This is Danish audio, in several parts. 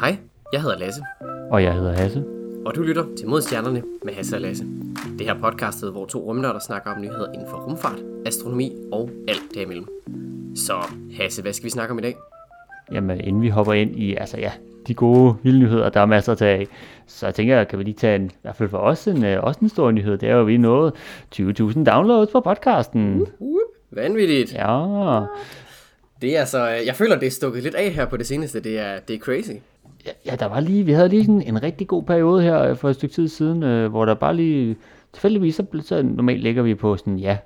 Hej, jeg hedder Lasse, Og jeg hedder Hasse. og du lytter til Mod Stjernerne med Hasse og Lasse. Det her podcastet, hvor to rumnørder snakker om nyheder inden for rumfart, astronomi og alt derimellem. Så Hasse, hvad skal vi snakke om i dag? Jamen, inden vi hopper ind i, altså ja, de gode vilde nyheder, der er masser at tage af, så jeg tænker jeg, kan vi lige tage en, i hvert fald for os en, øh, også en stor nyhed. Det er jo, at vi nået 20.000 downloads på podcasten. Uh, vanvittigt. Ja, Det er altså, jeg føler, det er stukket lidt af her på det seneste. Det er, det er crazy. ja, ja, der var lige, vi havde lige sådan en rigtig god periode her øh, for et stykke tid siden, øh, hvor der bare lige, tilfældigvis, så, så normalt ligger vi på sådan, ja,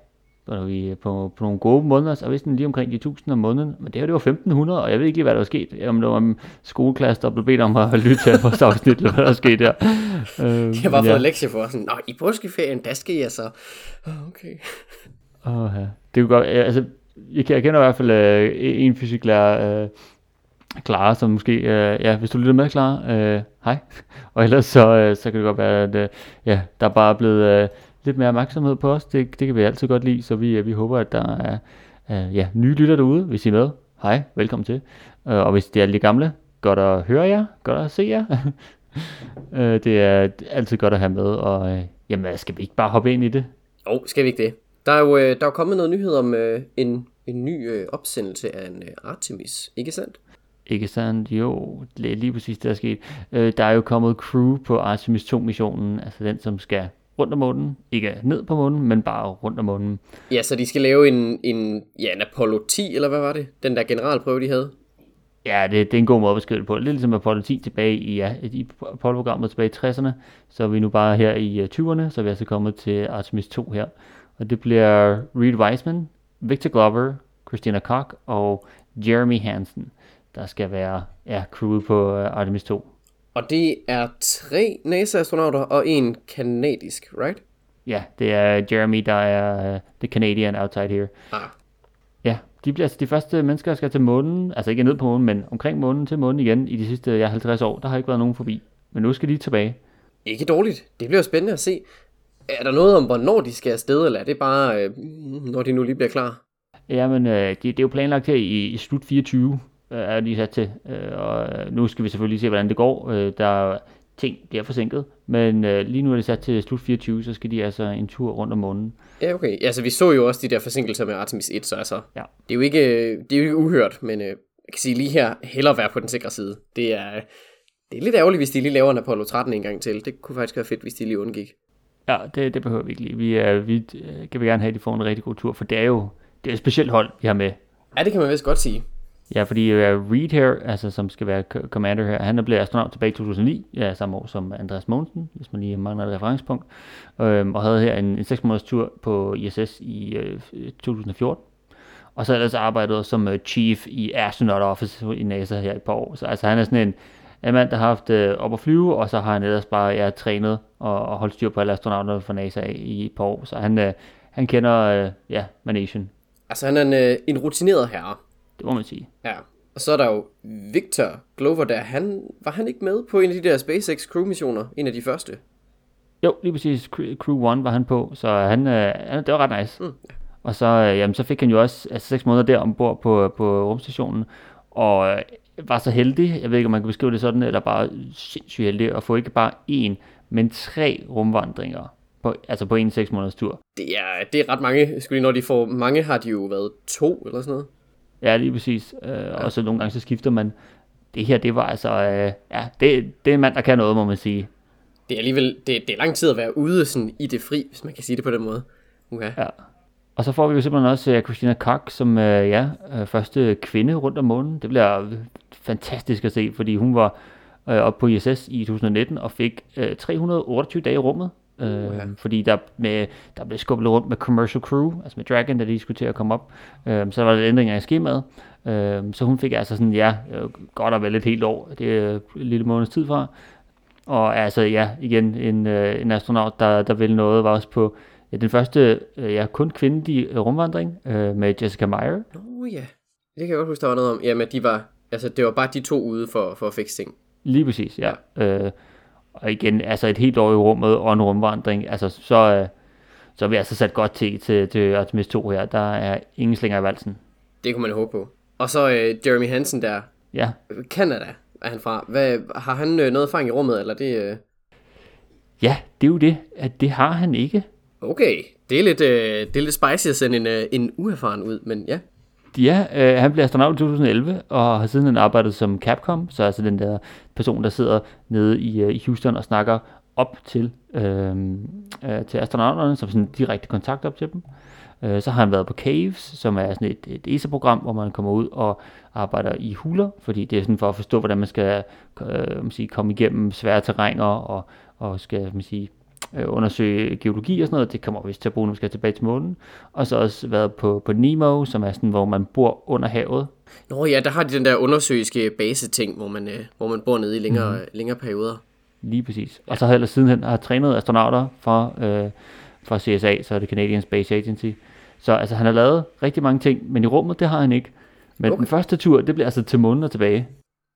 når vi på, på nogle gode måneder, så er vi sådan lige omkring de 1000 om måneden. Men det her, det var 1500, og jeg ved ikke lige, hvad der var sket. Om det var en skoleklasse, der blev bedt om at lytte til vores afsnit, eller hvad der skete der. Øh, Jeg har bare fået en lektie for sådan, Nå, i påskeferien, der skal jeg så. Åh, Okay. Åh, ja. Det kunne godt, altså, jeg, kan- jeg kender i hvert fald øh, en fysiklærer, øh, Clara, som måske, øh, ja, hvis du lytter med, Clara, øh, hej. Og ellers så, øh, så kan det godt være, at øh, ja, der er bare blevet øh, lidt mere opmærksomhed på os. Det, det kan vi altid godt lide, så vi, øh, vi håber, at der er øh, ja, nye lytter derude, hvis I er med. Hej, velkommen til. Øh, og hvis det er alle de gamle, godt at høre jer, godt at se jer. øh, det er altid godt at have med, og øh, jamen, skal vi ikke bare hoppe ind i det? Jo, skal vi ikke det? Der er jo, øh, der er kommet noget nyhed om øh, en, en ny øh, opsendelse af en øh, Artemis, ikke sandt? Ikke sandt? Jo, det er lige præcis det, der er sket. Øh, der er jo kommet crew på Artemis 2-missionen, altså den, som skal rundt om månen. Ikke ned på månen, men bare rundt om månen. Ja, så de skal lave en, en, ja, en Apollo 10, eller hvad var det? Den der generalprøve, de havde. Ja, det, det er en god måde at beskrive det på. Lidt ligesom Apollo 10 tilbage i, ja, i Apollo-programmet tilbage i 60'erne. Så er vi nu bare her i øh, 20'erne, så er vi altså kommet til Artemis 2 her. Og det bliver Reed Wiseman, Victor Glover, Christina Koch og Jeremy Hansen, der skal være ja, crewet på øh, Artemis 2. Og det er tre NASA-astronauter og en kanadisk, right? Ja, det er Jeremy, der er uh, the Canadian outside here. Ah, Ja, de bliver altså de første mennesker, der skal til månen, altså ikke ned på månen, men omkring månen til månen igen i de sidste ja, 50 år. Der har ikke været nogen forbi, men nu skal de tilbage. ikke dårligt. Det bliver spændende at se. Er der noget om, hvornår de skal afsted, eller er det bare, øh, når de nu lige bliver klar? Jamen, øh, det, det er jo planlagt her i, i slut 24, øh, er de sat til, øh, og øh, nu skal vi selvfølgelig se, hvordan det går. Øh, der er ting bliver forsinket, men øh, lige nu er det sat til slut 24, så skal de altså en tur rundt om månen. Ja, okay. Altså, vi så jo også de der forsinkelser med Artemis 1, så altså, Ja. det er jo ikke, det er jo ikke uhørt, men øh, jeg kan sige lige her, hellere være på den sikre side. Det er, det er lidt ærgerligt, hvis de lige laver en Apollo 13 en gang til. Det kunne faktisk være fedt, hvis de lige undgik. Ja, det, det behøver vi ikke lige. Vi, er, vi øh, kan vi gerne have, at de får en rigtig god tur, for det er jo det er et specielt hold, vi har med. Ja, det kan man vist godt sige. Ja, fordi uh, Reed her, altså som skal være co- commander her, han er blevet astronaut tilbage i 2009, ja, samme år som Andreas Mogensen, hvis man lige mangler et referencepunkt, øhm, og havde her en, en 6 måneders tur på ISS i øh, 2014. Og så ellers arbejdet som uh, chief i Astronaut Office i NASA her i et par år. Så altså han er sådan en, en mand, der har haft øh, op at flyve, og så har han ellers bare ja, trænet og, og holdt styr på alle astronauter fra NASA i et par år. Så han, øh, han kender øh, ja, managen, Altså, han er en, øh, en rutineret herre. det må man sige. Ja. Og så er der jo Victor Glover der. Han, var han ikke med på en af de der SpaceX crew-missioner? En af de første? Jo, lige præcis. Cre- Crew 1 var han på, så han, øh, han det var ret nice. Mm. Og så, øh, jamen, så fik han jo også altså, seks måneder der ombord på, på rumstationen, og øh, var så heldig, jeg ved ikke, om man kan beskrive det sådan, eller bare sindssygt heldig, at få ikke bare én, men tre rumvandringer, på, altså på en seks måneders tur. Det er, det er ret mange. Skulle når de får mange, har de jo været to eller sådan noget. Ja, lige præcis. Øh, Og så nogle gange så skifter man. Det her, det var altså, øh, ja, det, det er en mand, der kan noget, må man sige. Det er alligevel, det, det er lang tid at være ude sådan i det fri, hvis man kan sige det på den måde. Okay. Ja. Og så får vi jo simpelthen også uh, Christina Koch som uh, ja, uh, første kvinde rundt om månen. Det bliver fantastisk at se, fordi hun var uh, oppe på ISS i 2019 og fik uh, 328 dage i rummet. Uh, ja. Fordi der, med, der blev skubbet rundt med Commercial Crew, altså med Dragon, da de skulle til at komme op. Uh, så var der ændringer i skemaet. Uh, så hun fik altså sådan, ja, godt og vel et helt år. Det er en lille måneds tid fra. Og altså, ja, igen, en, øh, en astronaut, der, der vil noget, var også på ja, den første, øh, ja, kun kvindelige øh, rumvandring øh, med Jessica Meyer. Oh, ja, det kan jeg godt huske, der var noget om. Jamen, at de var, altså, det var bare de to ude for, for at fikse ting. Lige præcis, ja. Øh, og igen, altså et helt år i rummet og en rumvandring, altså så, øh, så er vi altså sat godt til til, til Artemis 2 her. Der er ingen slinger i valsen. Det kunne man håbe på. Og så øh, Jeremy Hansen der. Ja, Canada er han fra. Hvad, har han øh, noget erfaring i rummet, eller det... Øh... ja, det er jo det, at det har han ikke. Okay, det er lidt, øh, det er lidt spicy at sende en, øh, en uerfaren ud, men ja. Ja, øh, han blev astronaut i 2011, og har siden han arbejdet som Capcom, så altså den der person, der sidder nede i, øh, i Houston og snakker op til, øh, øh, til astronauterne, som sådan direkte kontakt op til dem. Øh, så har han været på Caves, som er sådan et, et ESA-program, hvor man kommer ud og arbejder i huler, fordi det er sådan for at forstå, hvordan man skal øh, man sige, komme igennem svære terræner og, og skal man sige, øh, undersøge geologi og sådan noget. Det kommer vist til at bruge, når vi skal tilbage til månen. Og så også været på, på Nemo, som er sådan, hvor man bor under havet. Nå ja, der har de den der undersøiske base-ting, hvor man, øh, hvor man bor nede i længere, mm. længere perioder. Lige præcis. Og så har jeg sidenhen har trænet astronauter fra, øh, fra CSA, så er det Canadian Space Agency. Så altså, han har lavet rigtig mange ting, men i rummet, det har han ikke. Men. Okay. den første tur, det bliver altså til månen og tilbage.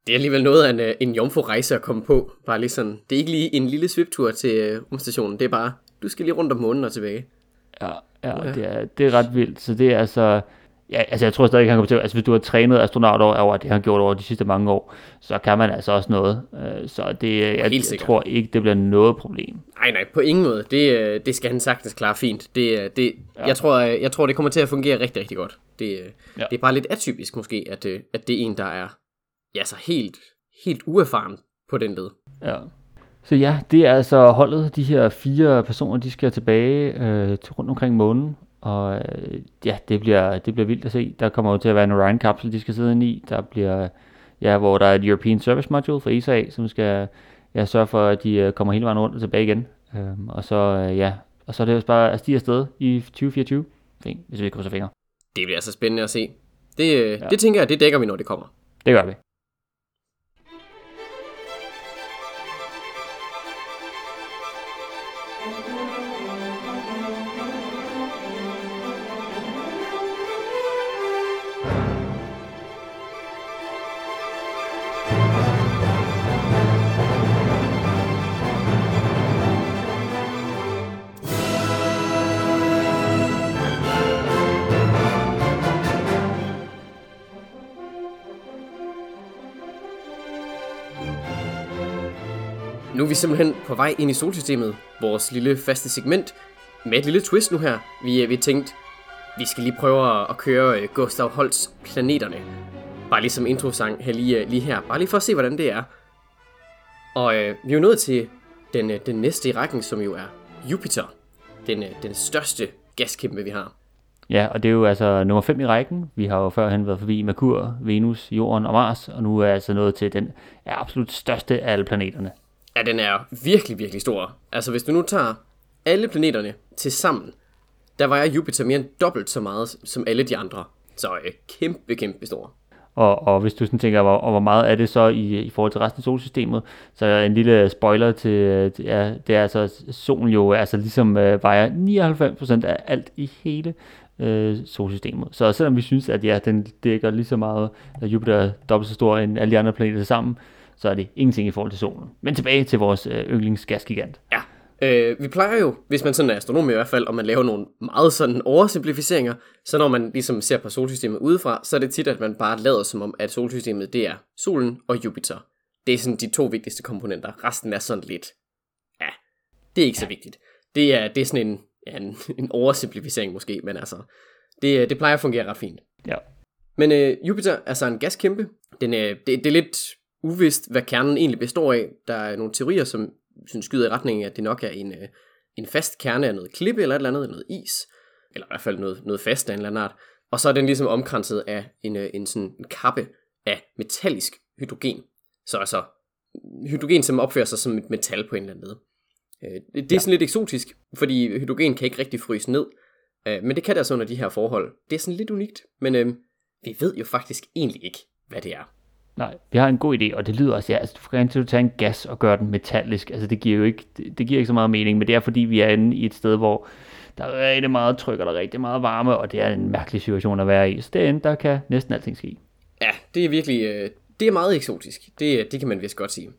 Det er alligevel noget af en, øh, en jomfru-rejse at komme på. Bare lige sådan, det er ikke lige en lille sviptur til øh, rumstationen, det er bare, du skal lige rundt om månen og tilbage. Ja, ja, Ja. Det, er, det er ret vildt. Så det er altså... Ja, altså jeg tror stadig, han kommer til Altså hvis du har trænet astronaut over, over det, han har gjort over de sidste mange år, så kan man altså også noget. Øh, Så det, jeg, jeg sikkert. tror ikke, det bliver noget problem. Nej, nej, på ingen måde. Det, det skal han sagtens klare fint. Det, det, ja. jeg, tror, øh, jeg tror, det kommer til at fungere rigtig, rigtig godt. Det, Ja. det er bare lidt atypisk måske, at, at det er en, der er ja, så helt, helt uerfaren på den led. Ja. Så ja, det er altså holdet. De her fire personer, de skal tilbage øh, til rundt omkring månen. Og øh, ja, det bliver, det bliver vildt at se. Der kommer jo til at være en Orion-kapsel, de skal sidde inde i. Der bliver, ja, hvor der er et European Service Module fra ESA, som skal ja, sørge for, at de øh, kommer hele vejen rundt og tilbage igen. Øhm, og så, øh, ja, og så er det jo bare at stige afsted i 2024, Fint, hvis vi krydser fingre. Det bliver altså spændende at se. Det, øh, ja. det tænker jeg, det dækker vi, når det kommer. Det gør vi. Nu er vi simpelthen på vej ind i solsystemet, vores lille faste segment, med et lille twist nu her. Vi, øh, vi tænkte, vi skal lige prøve at, at køre øh, Gustav Holts Planeterne. Bare lige som introsang her lige, øh, lige her. Bare lige for at se, hvordan det er. Og øh, vi er jo nået til den, øh, den næste i rækken, som jo er Jupiter. Den, øh, den største gaskæmpe, vi har. Ja, og det er jo altså nummer 5 i rækken. Vi har jo førhen været forbi Merkur, Venus, Jorden og Mars, og nu er jeg altså nået til den absolut største af alle planeterne. Ja, den er virkelig, virkelig stor. Altså, hvis du nu tager alle planeterne til sammen, der vejer Jupiter mere end dobbelt så meget som alle de andre. Så øh, kæmpe, kæmpe stor. Og, og hvis du sådan tænker, hvor, og hvor meget er det så i, i forhold til resten af solsystemet, så er en lille spoiler til, ja, det er altså, solen jo altså ligesom øh, vejer 99% af alt i hele øh, solsystemet. Så selvom vi synes, at ja, den dækker lige så meget, at Jupiter er dobbelt så stor end alle de andre planeter sammen, så er det ingenting i forhold til solen. Men tilbage til vores øh, yndlingsgasgigant. Ja. Øh, vi plejer jo, hvis man sådan er astronom i hvert fald, og man laver nogle meget sådan oversimplificeringer, så når man ligesom ser på solsystemet udefra, så er det tit, at man bare lader som om, at solsystemet det er solen og Jupiter. Det er sådan de to vigtigste komponenter. Resten er sådan lidt, ja, det er ikke så vigtigt. Det er, det er sådan en, ja, en, en oversimplificering måske, men altså, det, det plejer at fungere ret fint. Ja. Men øh, Jupiter er så en gaskæmpe. Den, øh, det, det er lidt uvist, hvad kernen egentlig består af. Der er nogle teorier, som synes, skyder i retning af, at det nok er en, øh, en fast kerne af noget klippe eller et eller andet, eller noget is. Eller i hvert fald noget, noget fast af en eller anden art. Og så er den ligesom omkranset af en, øh, en, sådan, en kappe af metallisk hydrogen. Så altså hydrogen, som opfører sig som et metal på en eller anden måde. Øh, det, det er sådan lidt eksotisk, fordi hydrogen kan ikke rigtig fryse ned. Øh, men det kan det altså under de her forhold. Det er sådan lidt unikt, men øh, vi ved jo faktisk egentlig ikke, hvad det er. Nej, vi har en god idé, og det lyder også, ja, altså, du kan til at tage en gas og gøre den metallisk. Altså, det giver jo ikke, det, det giver ikke så meget mening, men det er fordi, vi er inde i et sted, hvor der er rigtig meget tryk, og der er rigtig meget varme, og det er en mærkelig situation at være i. Så derinde, der kan næsten alting ske. Ja, det er virkelig, øh, det er meget eksotisk. Det, øh, det kan man vist godt sige.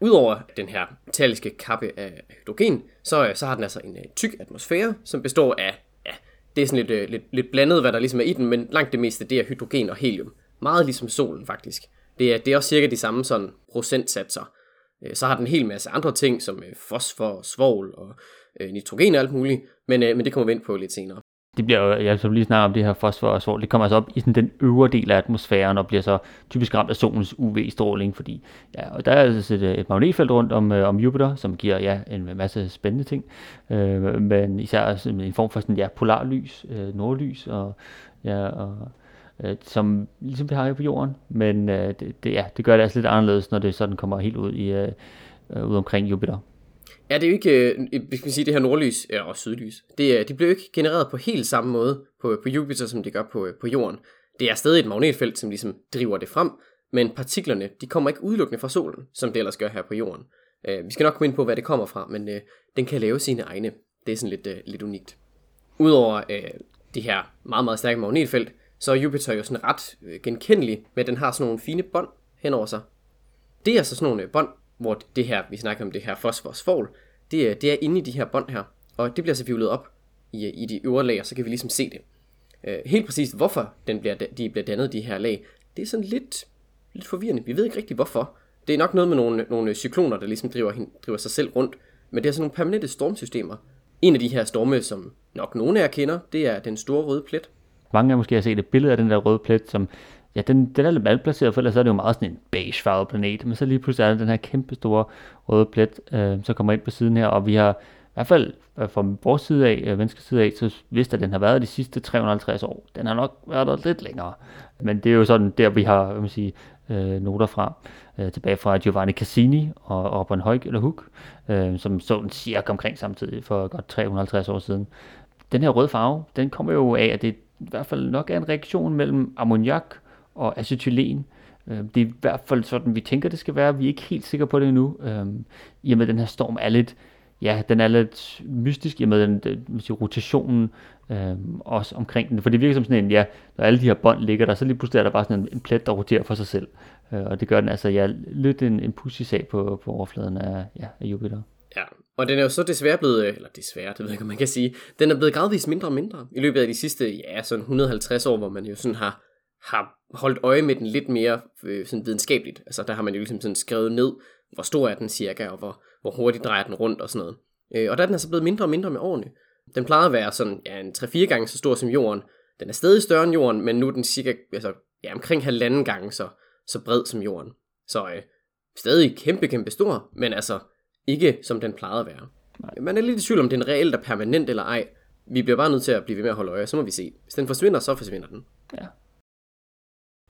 Udover den her metalliske kappe af hydrogen, så, øh, så har den altså en tyk atmosfære, som består af ja, det er sådan lidt, lidt, lidt blandet, hvad der ligesom er i den, men langt det meste, det er hydrogen og helium. Meget ligesom solen faktisk. Det er, det er også cirka de samme sådan procentsatser. Øh, så har den en hel masse andre ting, som øh, fosfor, svovl og øh, nitrogen og alt muligt, men, øh, men det kommer vi ind på lidt senere det bliver jo, jeg lige snakker om det her fosfor og svovl, det kommer altså op i sådan den øvre del af atmosfæren og bliver så typisk ramt af solens UV-stråling, fordi ja, og der er altså et, øh, et magnetfelt rundt om, øh, om Jupiter, som giver ja, en masse spændende ting, øh, men især altså en form for sådan, ja, polarlys, øh, nordlys, og, ja, og, øh, som ligesom vi har her på jorden, men øh, det, det, ja, det gør det altså lidt anderledes, når det sådan kommer helt ud, i, øh, øh, ud omkring Jupiter. Ja, det er jo ikke, øh, vi kan sige, det her nordlys ja, og sydlys, det, de bliver jo ikke genereret på helt samme måde på, på Jupiter, som det gør på, på Jorden. Det er stadig et magnetfelt, som ligesom driver det frem, men partiklerne, de kommer ikke udelukkende fra solen, som det ellers gør her på Jorden. Vi skal nok komme ind på, hvad det kommer fra, men den kan lave sine egne. Det er sådan lidt, lidt unikt. Udover det her meget, meget stærke magnetfelt, så er Jupiter jo sådan ret øh, genkendelig med, den har sådan nogle fine bånd henover sig. Det er så sådan nogle øh, bånd, hvor det her, vi snakker om det her fosforsfol, det, er, det er inde i de her bånd her, og det bliver så violet op i, i de øvre lag, og så kan vi ligesom se det. Øh, helt præcist, hvorfor den bliver, de bliver dannet, de her lag, det er sådan lidt, lidt forvirrende. Vi ved ikke rigtig hvorfor. Det er nok noget med nogle, nogle cykloner, der ligesom driver, driver sig selv rundt, men det er sådan nogle permanente stormsystemer. En af de her storme, som nok nogle af jer kender, det er den store røde plet. Mange af måske har set et billede af den der røde plet, som ja, den, den er lidt malplaceret, for ellers er det jo meget sådan en beige farvet planet, men så lige pludselig er der den her kæmpe store røde plet, øh, så kommer ind på siden her, og vi har i hvert fald øh, fra vores side af, øh, venstre side af, så vidste at den har været de sidste 350 år. Den har nok været der lidt længere. Men det er jo sådan der, vi har jeg man sige, øh, noter fra, øh, tilbage fra Giovanni Cassini og, og Robin eller Hook, øh, som så den cirka omkring samtidig for godt 350 år siden. Den her røde farve, den kommer jo af, at det i hvert fald nok er en reaktion mellem ammoniak og acetylen. Øh, det er i hvert fald sådan, vi tænker, det skal være. Vi er ikke helt sikre på det endnu. Øh, I og med, den her storm er lidt, ja, den er lidt mystisk, i og med den, den siger, rotationen øh, også omkring den. For det virker som sådan en, ja, når alle de her bånd ligger der, så lige pludselig er der bare sådan en, en plet, der roterer for sig selv. Øh, og det gør den altså, ja, lidt en, en pussy sag på, på overfladen af, ja, af Jupiter. Ja, og den er jo så desværre blevet, øh, eller desværre, det ved jeg ikke, om man kan sige, den er blevet gradvist mindre og mindre i løbet af de sidste, ja, sådan 150 år, hvor man jo sådan har har holdt øje med den lidt mere øh, sådan videnskabeligt. Altså der har man jo ligesom sådan skrevet ned, hvor stor er den cirka, og hvor, hvor hurtigt drejer den rundt og sådan noget. Øh, og der er den altså blevet mindre og mindre med årene. Den plejede at være sådan ja, en 3-4 gange så stor som jorden. Den er stadig større end jorden, men nu er den cirka altså, ja, omkring halvanden gange så, så bred som jorden. Så øh, stadig kæmpe, kæmpe stor, men altså ikke som den plejede at være. Nej. Man er lidt i tvivl om den reelt er permanent eller ej. Vi bliver bare nødt til at blive ved med at holde øje, så må vi se. Hvis den forsvinder, så forsvinder den. Ja.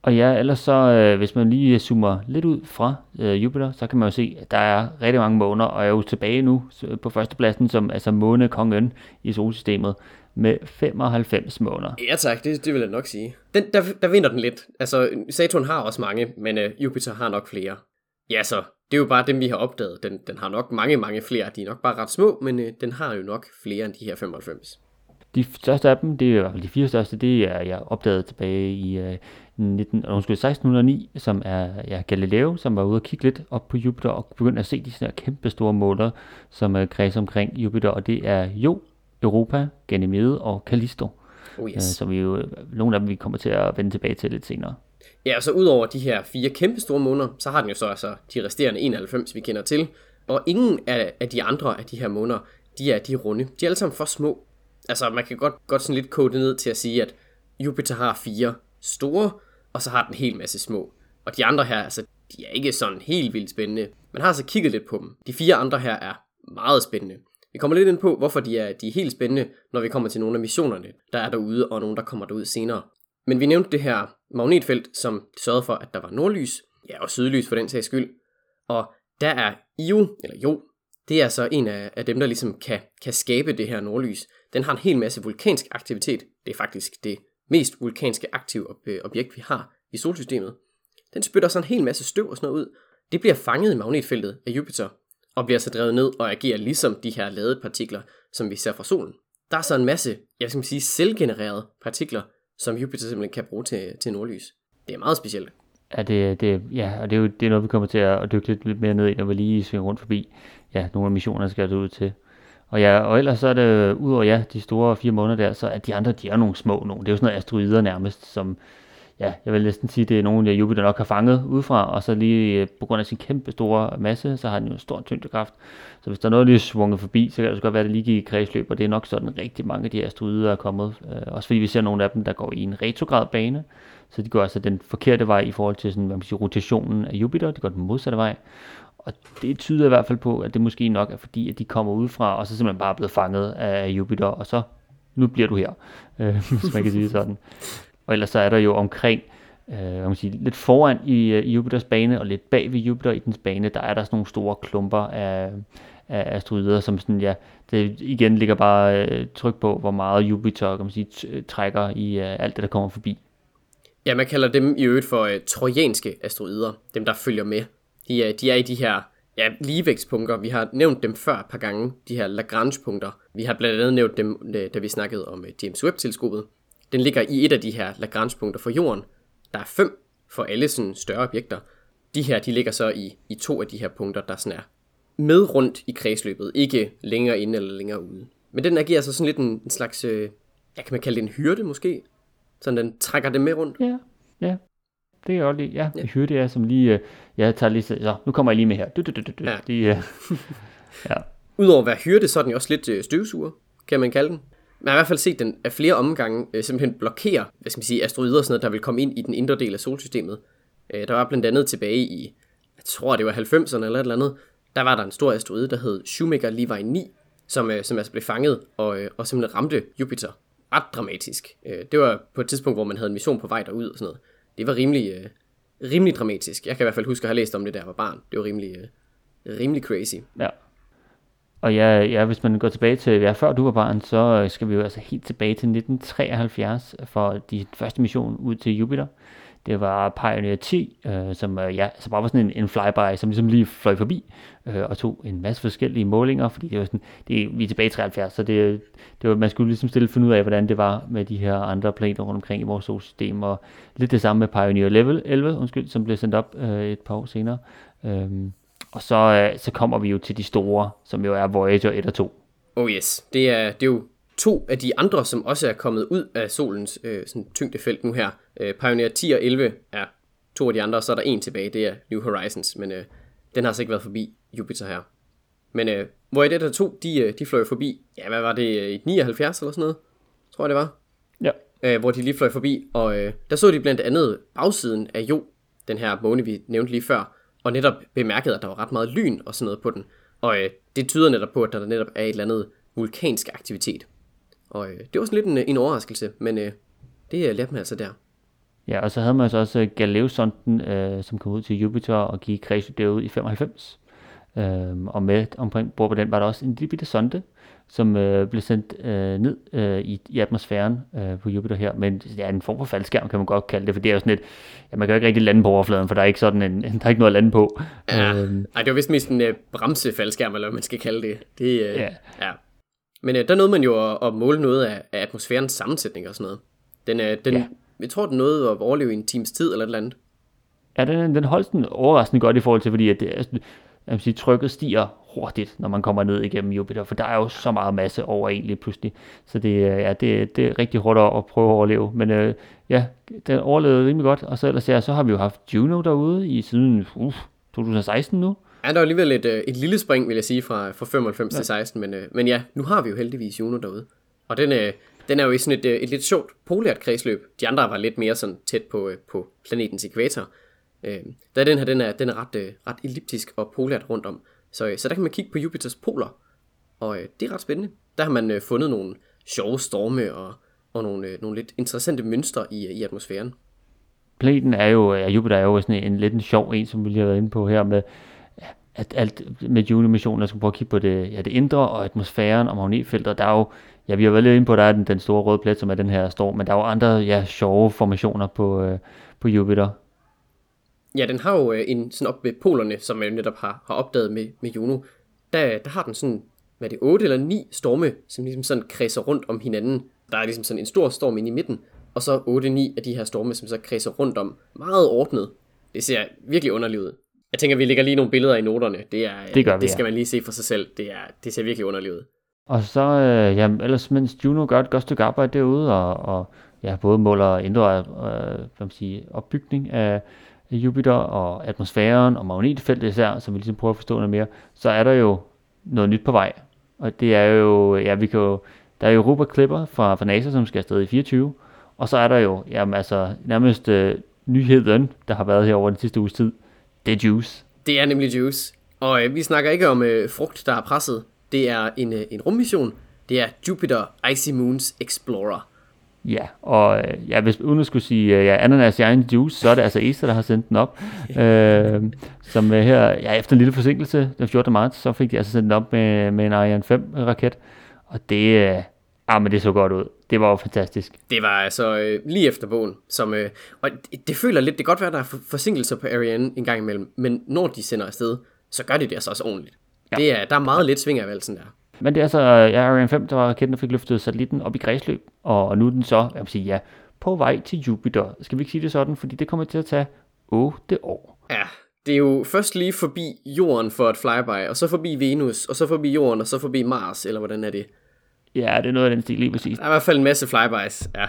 Og ja, ellers så, øh, hvis man lige zoomer lidt ud fra øh, Jupiter, så kan man jo se, at der er rigtig mange måner, og er jo tilbage nu på førstepladsen som altså månekongen i solsystemet med 95 måneder. Ja tak, det, det vil jeg nok sige. Den, der, der vinder den lidt. Altså, Saturn har også mange, men øh, Jupiter har nok flere. Ja, så det er jo bare dem, vi har opdaget. Den, den har nok mange, mange flere. De er nok bare ret små, men øh, den har jo nok flere end de her 95. De største af dem, det er de fire største, det er jeg opdaget tilbage i øh, 19, undskyld, 1609, som er ja, Galileo, som var ude og kigge lidt op på Jupiter og begyndte at se de sådan her kæmpe store måler, som uh, kredser omkring Jupiter, og det er Jo, Europa, Ganymede og Callisto. Oh yes. uh, som vi jo, nogle af dem vi kommer til at vende tilbage til lidt senere. Ja, og så ud over de her fire kæmpe store måneder, så har den jo så altså de resterende 91, vi kender til. Og ingen af, af de andre af de her måneder, de er de er runde. De er alle sammen for små. Altså, man kan godt, godt sådan lidt kode det ned til at sige, at Jupiter har fire store, og så har den en hel masse små. Og de andre her, altså, de er ikke sådan helt vildt spændende. Man har altså kigget lidt på dem. De fire andre her er meget spændende. Vi kommer lidt ind på, hvorfor de er, de er helt spændende, når vi kommer til nogle af missionerne, der er derude, og nogle, der kommer derud senere. Men vi nævnte det her magnetfelt, som sørgede for, at der var nordlys, ja, og sydlys for den sags skyld. Og der er Io, eller Jo, det er så en af, af dem, der ligesom kan, kan skabe det her nordlys. Den har en hel masse vulkansk aktivitet. Det er faktisk det mest vulkanske aktive objekt, vi har i solsystemet. Den spytter så en hel masse støv og sådan noget ud. Det bliver fanget i magnetfeltet af Jupiter, og bliver så drevet ned og agerer ligesom de her ladede partikler, som vi ser fra solen. Der er så en masse, jeg skal sige, selvgenererede partikler, som Jupiter simpelthen kan bruge til, til nordlys. Det er meget specielt. Ja, det, det, ja, og det er jo det er noget, vi kommer til at, dykke lidt, lidt mere ned i, når vi lige svinger rundt forbi ja, nogle af missionerne skal ud til. Og ja, og ellers så er det, udover ja, de store fire måneder der, så er de andre, de er nogle små nogle. Det er jo sådan noget asteroider nærmest, som, ja, jeg vil næsten sige, det er nogen, der Jupiter nok har fanget udefra, og så lige øh, på grund af sin kæmpe store masse, så har den jo en stor tyngdekraft. Så hvis der er noget, der er svunget forbi, så kan det også godt være, at det lige gik i kredsløb, og det er nok sådan rigtig mange af de asteroider er kommet. Øh, også fordi vi ser nogle af dem, der går i en retrograd bane, så de går altså den forkerte vej i forhold til sådan, hvad man siger, rotationen af Jupiter, de går den modsatte vej. Og det tyder i hvert fald på, at det måske nok er fordi, at de kommer udefra, og så simpelthen bare er blevet fanget af Jupiter, og så nu bliver du her, øh, hvis man kan sige sådan. Og ellers så er der jo omkring, øh, man sige, lidt foran i, øh, i Jupiters bane, og lidt bag ved Jupiter i dens bane, der er der sådan nogle store klumper af, af asteroider, som sådan, ja, det igen ligger bare øh, tryk på, hvor meget Jupiter, kan man sige, øh, trækker i øh, alt det, der kommer forbi. Ja, man kalder dem i øvrigt for øh, trojanske asteroider, dem der følger med. De er, de er i de her ja, ligevægtspunkter. Vi har nævnt dem før et par gange, de her Lagrange-punkter. Vi har blandt andet nævnt dem, øh, da vi snakkede om James Webb-teleskopet. Den ligger i et af de her Lagrange-punkter for jorden. Der er fem for alle sådan større objekter. De her, de ligger så i, i to af de her punkter, der sådan er med rundt i kredsløbet, ikke længere inde eller længere ude. Men den agerer så sådan lidt en, en slags, øh, ja, kan man kalde det en hyrde måske? Sådan den trækker det med rundt. Ja, ja. Det er jo lige, ja, ja. hyrde er som lige, øh, jeg tager lige, så nu kommer jeg lige med her. Du, du, du, du, du. Ja. De, øh, ja. Udover at være hyrde, så er den jo også lidt øh, støvsuger, kan man kalde den. Man har i hvert fald set den af flere omgange øh, simpelthen blokere, hvad skal man sige, asteroider og sådan noget, der vil komme ind i den indre del af solsystemet. Øh, der var blandt andet tilbage i, jeg tror det var 90'erne eller et eller andet, der var der en stor asteroide, der hed Shoemaker Levi 9, som, øh, som altså blev fanget og, øh, og simpelthen ramte Jupiter. Ret dramatisk. Øh, det var på et tidspunkt, hvor man havde en mission på vej derud og sådan noget. Det var rimelig, øh, rimelig dramatisk. Jeg kan i hvert fald huske at have læst om det, der var barn. Det var rimelig, øh, rimelig crazy. Ja. Og ja, ja, hvis man går tilbage til, ja, før du var barn, så øh, skal vi jo altså helt tilbage til 1973 øh, for de første mission ud til Jupiter. Det var Pioneer 10, øh, som øh, ja, så bare var sådan en, en flyby, som ligesom lige fløj forbi øh, og tog en masse forskellige målinger, fordi det var sådan, det, vi er tilbage i 73, så det, det var, man skulle ligesom stille finde ud af, hvordan det var med de her andre planeter rundt omkring i vores solsystem, og lidt det samme med Pioneer Level 11, undskyld, som blev sendt op øh, et par år senere. Øh, og så, øh, så kommer vi jo til de store, som jo er Voyager 1 og 2. Oh yes, det er, det er jo to af de andre, som også er kommet ud af solens øh, sådan tyngdefelt nu her. Øh, Pioneer 10 og 11 er to af de andre, og så er der en tilbage, det er New Horizons, men øh, den har altså ikke været forbi Jupiter her. Men øh, hvor i det der to, de, øh, de fløj forbi, ja, hvad var det, øh, i 79 eller sådan noget, tror jeg det var? Ja. Øh, hvor de lige fløj forbi, og øh, der så de blandt andet bagsiden af Jo, den her måne, vi nævnte lige før, og netop bemærkede, at der var ret meget lyn og sådan noget på den. Og øh, det tyder netop på, at der netop er et eller andet vulkansk aktivitet. Og øh, det var sådan lidt en, en overraskelse, men øh, det øh, lærte man altså der. Ja, og så havde man så også øh, Galileo-sonden, øh, som kom ud til Jupiter og gik kredsløb derud i 95. Øh, og med omkring bord på den var der også en lille bitte sonde, som øh, blev sendt øh, ned øh, i, i atmosfæren øh, på Jupiter her. Men ja, en form for faldskærm kan man godt kalde det, for det er jo sådan et, ja, man kan jo ikke rigtig lande på overfladen, for der er ikke sådan en, der er ikke noget at lande på. Ja, øhm. Ej, det var vist mest en øh, bremsefaldskærm, eller hvad man skal kalde det. det øh, ja. ja. Men øh, der nåede man jo at, at måle noget af, af atmosfærens sammensætning og sådan noget. Den, øh, den, ja. Jeg tror, den nåede at overleve i en times tid eller et eller andet. Ja, den, den holdt den overraskende godt i forhold til, fordi at det, altså, jeg vil sige, trykket stiger hurtigt, når man kommer ned igennem Jupiter, for der er jo så meget masse over egentlig pludselig. Så det, ja, det, det er rigtig hårdt at prøve at overleve. Men øh, ja, den overlevede rimelig godt, og så ellers ja, så har vi jo haft Juno derude i siden uh, 2016 nu. Ja, der var alligevel et, øh, et lille spring, vil jeg sige, fra, fra 95 ja. til 16, men, øh, men ja, nu har vi jo heldigvis Juno derude. Og den, øh, den er jo i sådan et, et lidt sjovt polart kredsløb. De andre var lidt mere sådan tæt på, på planetens ekvator. Øh, da den her, den er, den er ret, ret elliptisk og polart rundt om. Så, øh, så der kan man kigge på Jupiters poler, og øh, det er ret spændende. Der har man øh, fundet nogle sjove storme og, og nogle, nogle lidt interessante mønstre i, i atmosfæren. Planeten er jo, ja, Jupiter er jo sådan en, en lidt en sjov en, som vi lige har været inde på her med, at alt med Juno-missionen, der skal prøve at kigge på det, ja, det indre og atmosfæren og magnetfeltet, der er jo, ja, vi har været lidt inde på, at der er den, den store røde plet, som er den her storm, men der er jo andre, ja, sjove formationer på, øh, på Jupiter. Ja, den har jo øh, en sådan op ved polerne, som man netop har, har opdaget med, med Juno, der, der har den sådan, hvad er det, 8 eller 9 storme, som ligesom sådan kredser rundt om hinanden. Der er ligesom sådan en stor storm inde i midten, og så 8-9 af de her storme, som så kredser rundt om meget ordnet. Det ser virkelig underligt ud. Jeg tænker, vi lægger lige nogle billeder i noterne. Det, er, det, gør vi, det skal ja. man lige se for sig selv. Det, er, det ser virkelig underligt ud. Og så, øh, ja, ellers mens Juno gør et godt stykke arbejde derude, og, og ja, både måler indre øh, hvad man siger, opbygning af Jupiter og atmosfæren og magnetfeltet især, som vi ligesom prøver at forstå noget mere, så er der jo noget nyt på vej. Og det er jo, ja, vi kan jo, der er jo Europa Clipper fra, fra NASA, som skal afsted i 24, og så er der jo, jamen altså, nærmest øh, nyheden, der har været her over den sidste uges tid, det er Juice. Det er nemlig Juice. Og øh, vi snakker ikke om øh, frugt, der er presset. Det er en, øh, en rummission. Det er Jupiter Icy Moons Explorer. Ja, og øh, ja, hvis uden at skulle sige øh, ja, ananas i egen juice, så er det altså ESA, der har sendt den op. øh, som øh, her, ja, efter en lille forsinkelse den 14. marts, så fik de altså sendt den op med, med en Ariane 5 raket. Og det, øh, ah, men det så godt ud. Det var jo fantastisk. Det var altså øh, lige efter bogen. Som, øh, og det, det føler lidt, det kan godt være, at der er forsinkelser på Ariane en gang imellem, men når de sender afsted, så gør de det altså også ordentligt. Ja. Det er, der er meget lidt sving af valsen der. Men det er altså ja, Ariane 5, der var raketten, der fik løftet satellitten op i græsløb, og, og nu er den så, jeg vil sige, ja, på vej til Jupiter. Skal vi ikke sige det sådan, fordi det kommer til at tage 8 år. Ja, det er jo først lige forbi Jorden for et flyby, og så forbi Venus, og så forbi Jorden, og så forbi Mars, eller hvordan er det? Ja, det er noget af den stil lige præcis. Der er i hvert fald en masse flybys, ja.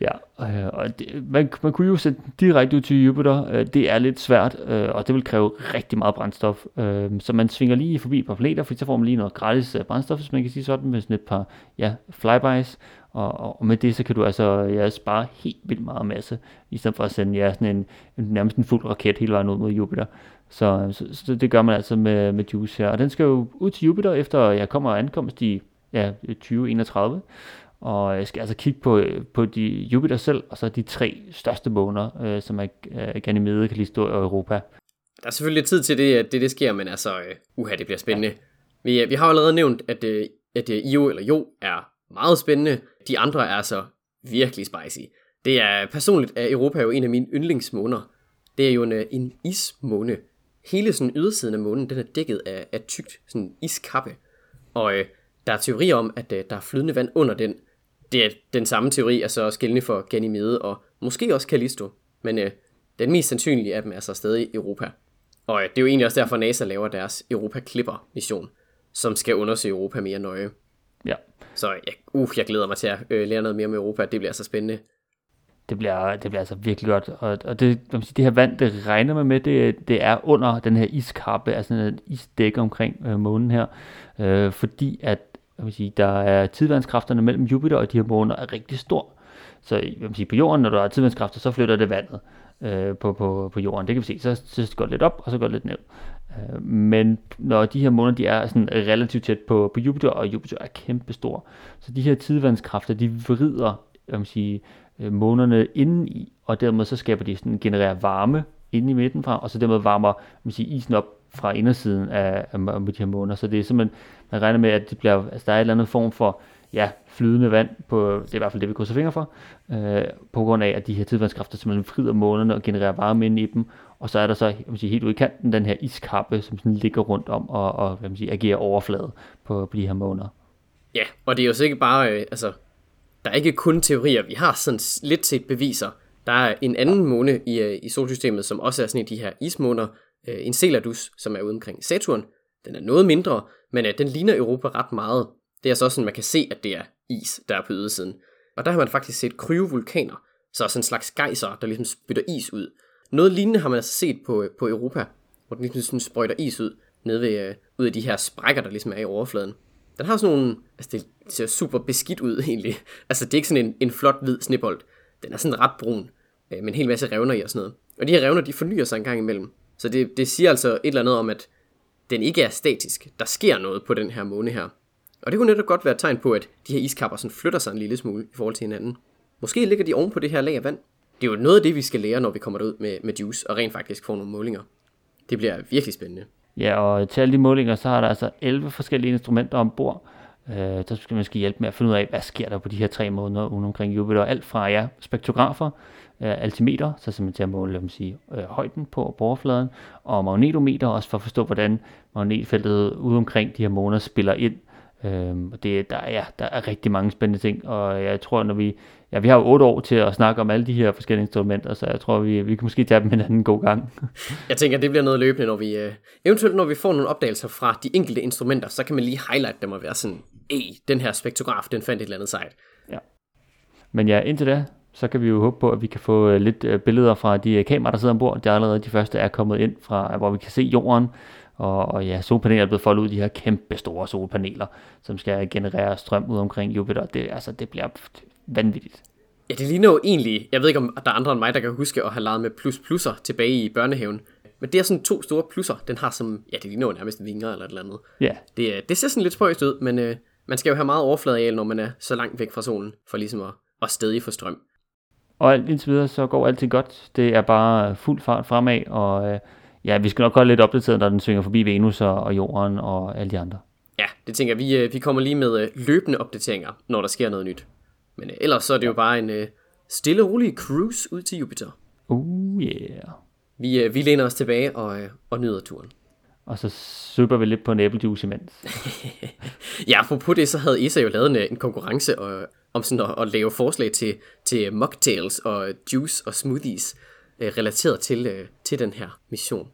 Ja, øh, og det, man, man kunne jo sætte direkte ud til Jupiter. Øh, det er lidt svært, øh, og det vil kræve rigtig meget brændstof. Øh, så man svinger lige forbi et par planeter, for så får man lige noget gratis øh, brændstof, hvis man kan sige sådan, med sådan et par ja, flybys. Og, og med det, så kan du altså ja, spare helt vildt meget masse, i stedet for at sende ja, sådan en, en, nærmest en fuld raket hele vejen ud mod Jupiter. Så, så, så det gør man altså med, med Juice her. Og den skal jo ud til Jupiter, efter jeg kommer ankomst i ja, 2031 og jeg skal altså kigge på, på de Jupiter selv, og så de tre største måner, øh, som er øh, Ganymede, Callisto og Europa. Der er selvfølgelig tid til det, at det, det sker, men altså, øh, uha, det bliver spændende. Ja. Vi, øh, vi har allerede nævnt, at, øh, at øh, Io eller Jo er meget spændende. De andre er altså virkelig spicy. Det er personligt, at Europa er jo en af mine yndlingsmåner. Det er jo en, øh, en ismåne. Hele sådan ydersiden af månen, den er dækket af, af tykt sådan iskappe. Og øh, der er teorier om, at øh, der er flydende vand under den, det er den samme teori er så også gældende for Ganymede og måske også Callisto, men øh, den mest sandsynlige af dem er så stadig Europa. Og øh, det er jo egentlig også derfor, NASA laver deres Europa Clipper mission, som skal undersøge Europa mere nøje. Ja. Så ja, uh, jeg glæder mig til at øh, lære noget mere om Europa, det bliver så spændende. Det bliver, det bliver altså virkelig godt, og, og det, sige, det her vand, det regner man med, det, det er under den her iskappe, altså en isdække omkring øh, månen her, øh, fordi at jeg vil sige, der er tidvandskræfterne mellem Jupiter og de her måner er rigtig stor. Så jeg vil sige, på jorden, når der er tidvandskræfter, så flytter det vandet øh, på, på, på jorden. Det kan vi se. Så, så går det lidt op, og så går det lidt ned. Øh, men når de her måner, de er sådan relativt tæt på, på Jupiter, og Jupiter er kæmpestor, så de her tidvandskræfter, de vrider jeg vil sige, øh, månerne indeni, og dermed så skaber de sådan, genererer varme inde i midten fra, og så dermed varmer man sige, isen op fra indersiden af, af, af de her måner. Så det er simpelthen, man regner med, at det bliver, altså der er et eller andet form for ja, flydende vand, på, det er i hvert fald det, vi krydser fingre for, øh, på grund af, at de her tidvandskræfter simpelthen frider månerne og genererer varme ind i dem, og så er der så jeg sige, helt ude i kanten den her iskappe, som sådan ligger rundt om og, og hvad man siger, agerer overflade på, på de her måner. Ja, og det er jo så ikke bare, øh, altså, der er ikke kun teorier, vi har sådan lidt set beviser. Der er en anden måne i, øh, i solsystemet, som også er sådan i de her ismåner, øh, Enceladus, som er ude omkring Saturn. Den er noget mindre, men øh, den ligner Europa ret meget. Det er så sådan, man kan se, at det er is, der er på ydersiden. Og der har man faktisk set kryovulkaner, så sådan en slags gejser, der ligesom spytter is ud. Noget lignende har man altså set på, øh, på Europa, hvor den ligesom sådan sprøjter is ud, nede ved, øh, ud af de her sprækker, der ligesom er i overfladen. Den har sådan nogle, altså det ser super beskidt ud egentlig. Altså det er ikke sådan en, en flot hvid snebold. Den er sådan ret brun, øh, med en hel masse revner i og sådan noget. Og de her revner, de fornyer sig en gang imellem. Så det, det siger altså et eller andet om, at den ikke er statisk. Der sker noget på den her måne her. Og det kunne netop godt være et tegn på, at de her iskapper sådan flytter sig en lille smule i forhold til hinanden. Måske ligger de oven på det her lag af vand. Det er jo noget af det, vi skal lære, når vi kommer ud med, med Juice og rent faktisk får nogle målinger. Det bliver virkelig spændende. Ja, og til alle de målinger, så har der altså 11 forskellige instrumenter ombord. Øh, der skal man skal hjælpe med at finde ud af, hvad sker der på de her tre måneder omkring Jupiter. Alt fra ja, spektrografer, øh, altimeter, så simpelthen til at måle lad sige, øh, højden på, på overfladen, og magnetometer også for at forstå, hvordan magnetfeltet ude omkring de her måneder spiller ind. Øhm, det, der, ja, der er rigtig mange spændende ting, og jeg tror, når vi, ja, vi har jo otte år til at snakke om alle de her forskellige instrumenter, så jeg tror, vi, vi kan måske tage dem en anden god gang. jeg tænker, det bliver noget løbende, når vi, øh, eventuelt når vi får nogle opdagelser fra de enkelte instrumenter, så kan man lige highlight dem og være sådan, ej, den her spektrograf, den fandt et eller andet sejt. Men ja, indtil da, så kan vi jo håbe på, at vi kan få øh, lidt øh, billeder fra de øh, kameraer, der sidder ombord. Der er allerede de første er kommet ind fra, hvor vi kan se jorden. Og, og ja, solpaneler er blevet foldet ud, de her kæmpe store solpaneler, som skal generere strøm ud omkring Jupiter. Det, altså, det bliver vanvittigt. Ja, det ligner jo egentlig, jeg ved ikke om der er andre end mig, der kan huske at have leget med plus-plusser tilbage i børnehaven. Men det er sådan to store plusser. Den har som, ja, det ligner jo nærmest vinger eller et eller andet. Ja, Det, øh, det ser sådan lidt spøjst ud, men øh, man skal jo have meget overfladeal, når man er så langt væk fra solen, for ligesom at, at stadig få strøm. Og alt indtil videre, så går alting godt. Det er bare fuld fart fremad, og øh, ja, vi skal nok holde lidt opdateret, når den svinger forbi Venus og, og Jorden og alle de andre. Ja, det tænker jeg, vi, øh, vi kommer lige med øh, løbende opdateringer, når der sker noget nyt. Men øh, ellers så er det jo bare en øh, stille og rolig cruise ud til Jupiter. Oh yeah. Vi, øh, vi læner os tilbage og, øh, og nyder turen. Og så supper vi lidt på en æblejuice imens. Ja, apropos det, så havde ESA jo lavet en, øh, en konkurrence og, om sådan at, at lave forslag til, til mocktails og juice og smoothies øh, relateret til, øh, til den her mission.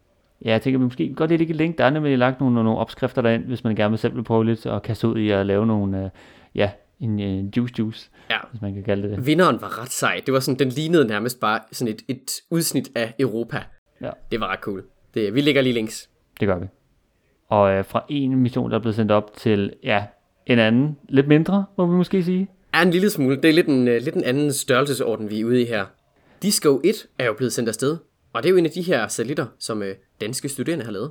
Ja, jeg tænker, vi måske godt lidt ikke link. Der er nemlig lagt nogle, nogle opskrifter derind, hvis man gerne vil selv prøve lidt og kaste ud i at lave nogle, øh, ja, en øh, juice juice, Ja, hvis man kan kalde det det. vinderen var ret sej. Det var sådan, den lignede nærmest bare sådan et, et udsnit af Europa. Ja. Det var ret cool. Det, vi lægger lige links. Det gør vi. Og øh, fra en mission, der er blevet sendt op til, ja, en anden, lidt mindre, må vi måske sige. Er en lille smule. Det er lidt en, uh, lidt en anden størrelsesorden, vi er ude i her. Disco 1 er jo blevet sendt afsted, og det er jo en af de her satellitter, som uh, danske studerende har lavet.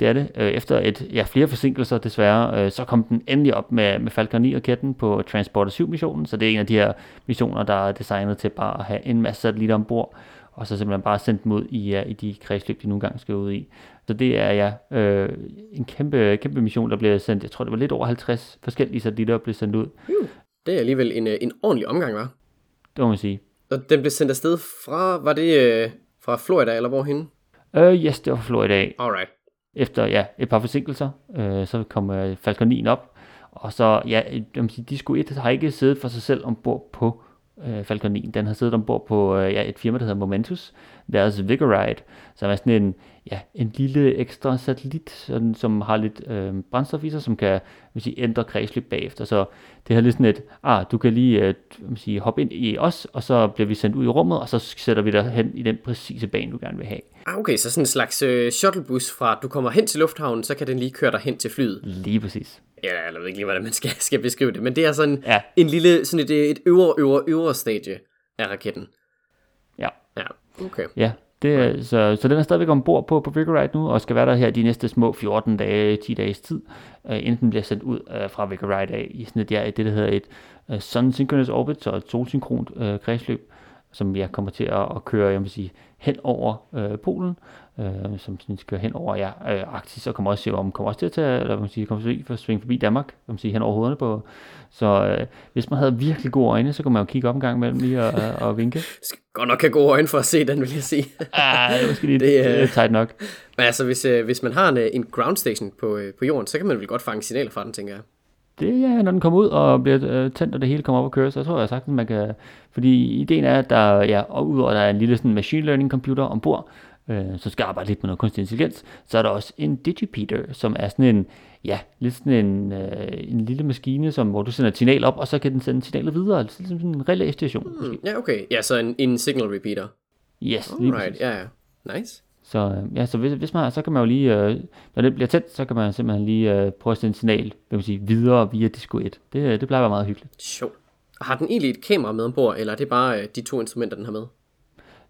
Det er det. Øh, Efter et, ja, flere forsinkelser desværre, øh, så kom den endelig op med, med Falcon 9-raketten på Transporter 7-missionen, så det er en af de her missioner, der er designet til bare at have en masse satellitter ombord, og så simpelthen bare sendt dem ud i, ja, i de kredsløb, de nogle gange skal ud i. Så det er ja, øh, en kæmpe, kæmpe mission, der bliver sendt, jeg tror det var lidt over 50 forskellige satellitter, der blev sendt ud, Det er alligevel en, uh, en ordentlig omgang, var. det må man sige. Og den blev sendt afsted fra, var det uh, fra Florida, eller hvorhen? Øh, yes, det var fra Florida. Alright. efter ja, et par forsinkelser, øh, så kom øh, Falcon 9 op, og så, ja, jeg vil sige, Disco 1 har ikke siddet for sig selv ombord på øh, Falcon 9. Den har siddet ombord på øh, ja, et firma, der hedder Momentus, deres Vigoride, som er sådan en, ja, en lille ekstra satellit, sådan, som har lidt øh, brændstof i sig, som kan vil sige, ændre kredsløb bagefter. Så det har lidt sådan et, ah, du kan lige øh, vil sige, hoppe ind i os, og så bliver vi sendt ud i rummet, og så sætter vi dig hen i den præcise bane, du gerne vil have. Ah, okay, så sådan en slags uh, shuttlebus fra, du kommer hen til lufthavnen, så kan den lige køre dig hen til flyet. Lige præcis. Ja, jeg ved ikke lige, hvordan man skal, skal beskrive det, men det er sådan Ja. en lille, sådan et, et øvre, øvre, øvre stadie af raketten. Ja. Ja, okay. Ja, det, så, så den er stadigvæk ombord på, på Vigoride nu, og skal være der her de næste små 14 dage, 10 dages tid, øh, inden den bliver sendt ud øh, fra Vigoride af i sådan et, ja, det, der hedder et øh, Sun Synchronous Orbit, så et solsynkront øh, kredsløb, som jeg kommer til at, at køre, jeg vil sige, hen over øh, Polen, øh, som sådan skal køre hen over ja, øh, Arktis, og kommer også, se, om kommer også til at tage, eller man siger, kommer til at svinge forbi Danmark, kan man sige, hen over hovederne på. Så øh, hvis man havde virkelig gode øjne, så kunne man jo kigge op en gang imellem lige og, og, og vinke. Godt nok have gode øjne for at se den, vil jeg sige. Ah, det er måske lige Det er tight nok. Men altså, hvis, øh, hvis man har en, øh, en ground station på, øh, på jorden, så kan man vel godt fange signaler fra den, tænker jeg. Det er, når den kommer ud og bliver øh, tændt, og det hele kommer op og kører, så tror jeg sagtens, man kan... Fordi ideen er, at der, ja, og udover at der er en lille sådan, machine learning computer ombord, øh, som skal arbejde lidt med noget kunstig intelligens, så er der også en digipeater, som er sådan en, ja, lidt sådan en, øh, en lille maskine, som, hvor du sender et signal op, og så kan den sende signalet videre, altså ligesom sådan en relæstation. Hmm, ja, okay. Ja, så en, en signal repeater. Yes, lige Alright, præcis. ja, ja. Nice. Så, øh, ja, så hvis, hvis man, så kan man jo lige, øh, når det bliver tændt, så kan man simpelthen lige øh, prøve at sende signal, vil man sige, videre via Disco 1. Det, øh, det plejer at være meget hyggeligt. Sjovt. Og Har den egentlig et kamera med ombord, eller er det bare øh, de to instrumenter, den har med?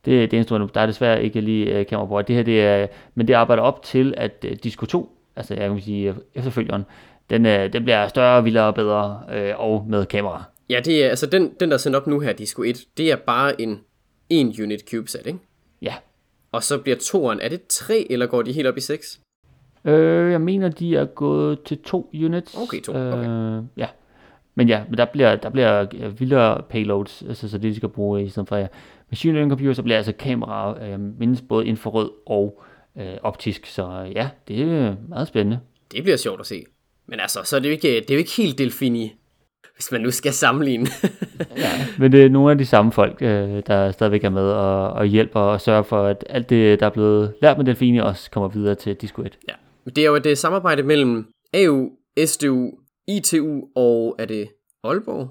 Det, det instrument, der er desværre ikke lige øh, kamera på. Det her, det er, men det arbejder op til, at øh, Disco 2, altså jeg kan sige efterfølgeren, den, øh, den bliver større, vildere og bedre, øh, og med kamera. Ja, det er, altså den, den der er sendt op nu her, Disco 1, det er bare en 1 unit CubeSat, ikke? Ja. Og så bliver toeren, er det 3, eller går de helt op i 6? Øh, jeg mener, de er gået til to units. Okay, to, okay. Øh, ja. Men ja, men der bliver, der bliver vildere payloads, altså så det, de skal bruge i stedet for ja, machine learning computer, så bliver altså kamera øh, mindst både infrarød og øh, optisk, så ja, det er meget spændende. Det bliver sjovt at se. Men altså, så er det jo ikke, det er jo ikke helt Delfini, hvis man nu skal sammenligne. Men det er nogle af de samme folk, øh, der stadigvæk er med og, og hjælper og sørger for, at alt det, der er blevet lært med Delfini, også kommer videre til Disco 1. ja. Men det er jo et øh, samarbejde mellem AU, SDU, ITU, og er det Aalborg?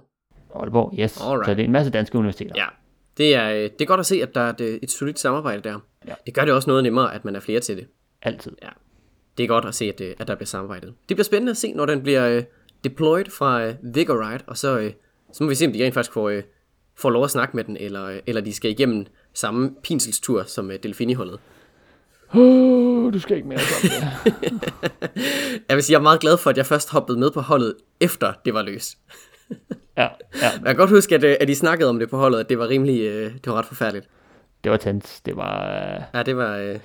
Aalborg, yes. Alright. Så det er en masse danske universiteter. Ja, det er, øh, det er godt at se, at der er et, et solidt samarbejde der. Ja. Det gør det også noget nemmere, at man er flere til det. Altid. Ja, det er godt at se, at, det, at der bliver samarbejdet. Det bliver spændende at se, når den bliver øh, deployed fra øh, Vigoride, og så, øh, så må vi se, om de rent faktisk får, øh, får lov at snakke med den, eller, øh, eller de skal igennem samme pinselstur som øh, Delfini-holdet. Oh, du skal ikke mere om det. Jeg vil sige, jeg er meget glad for, at jeg først hoppede med på holdet, efter det var løs. ja, ja, Jeg kan godt huske, at, øh, at de snakkede om det på holdet, at det var rimelig, øh, det var ret forfærdeligt. det var tens. Det var øh, Ja, det var, øh,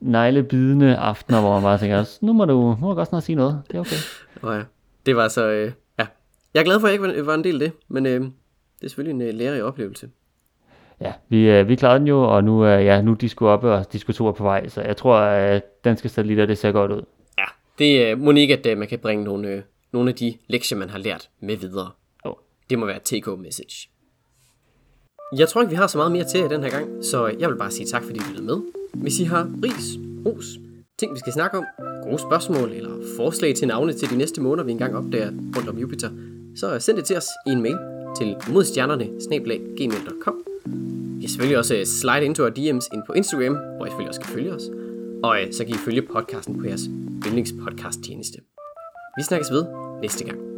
neglebidende aftener, hvor man bare tænker, nu må du, nu må du godt snart sige noget. Det er okay. og, ja, det var så, øh, ja. Jeg er glad for, at jeg ikke var, en del af det, men øh, det er selvfølgelig en øh, lærerig oplevelse. Ja, vi, øh, vi klarede den jo, og nu, øh, ja, nu er Disco oppe, og Disco 2 er på vej, så jeg tror, at danske satellitter, det ser godt ud. Ja, det er må ikke, at øh, man kan bringe nogle, øh, nogle af de lektier, man har lært med videre. Jo. Det må være take-home-message. Jeg tror ikke, vi har så meget mere til den her gang, så jeg vil bare sige tak, fordi I lyttede med. Hvis I har ris, ros, ting vi skal snakke om, gode spørgsmål eller forslag til navne til de næste måneder, vi engang opdager rundt om Jupiter, så send det til os i en mail til modstjernerne I kan selvfølgelig også øh, slide into our DM's ind på Instagram, hvor I selvfølgelig også kan følge os. Og øh, så kan I følge podcasten på jeres yndlingspodcast tjeneste. Vi snakkes ved næste gang.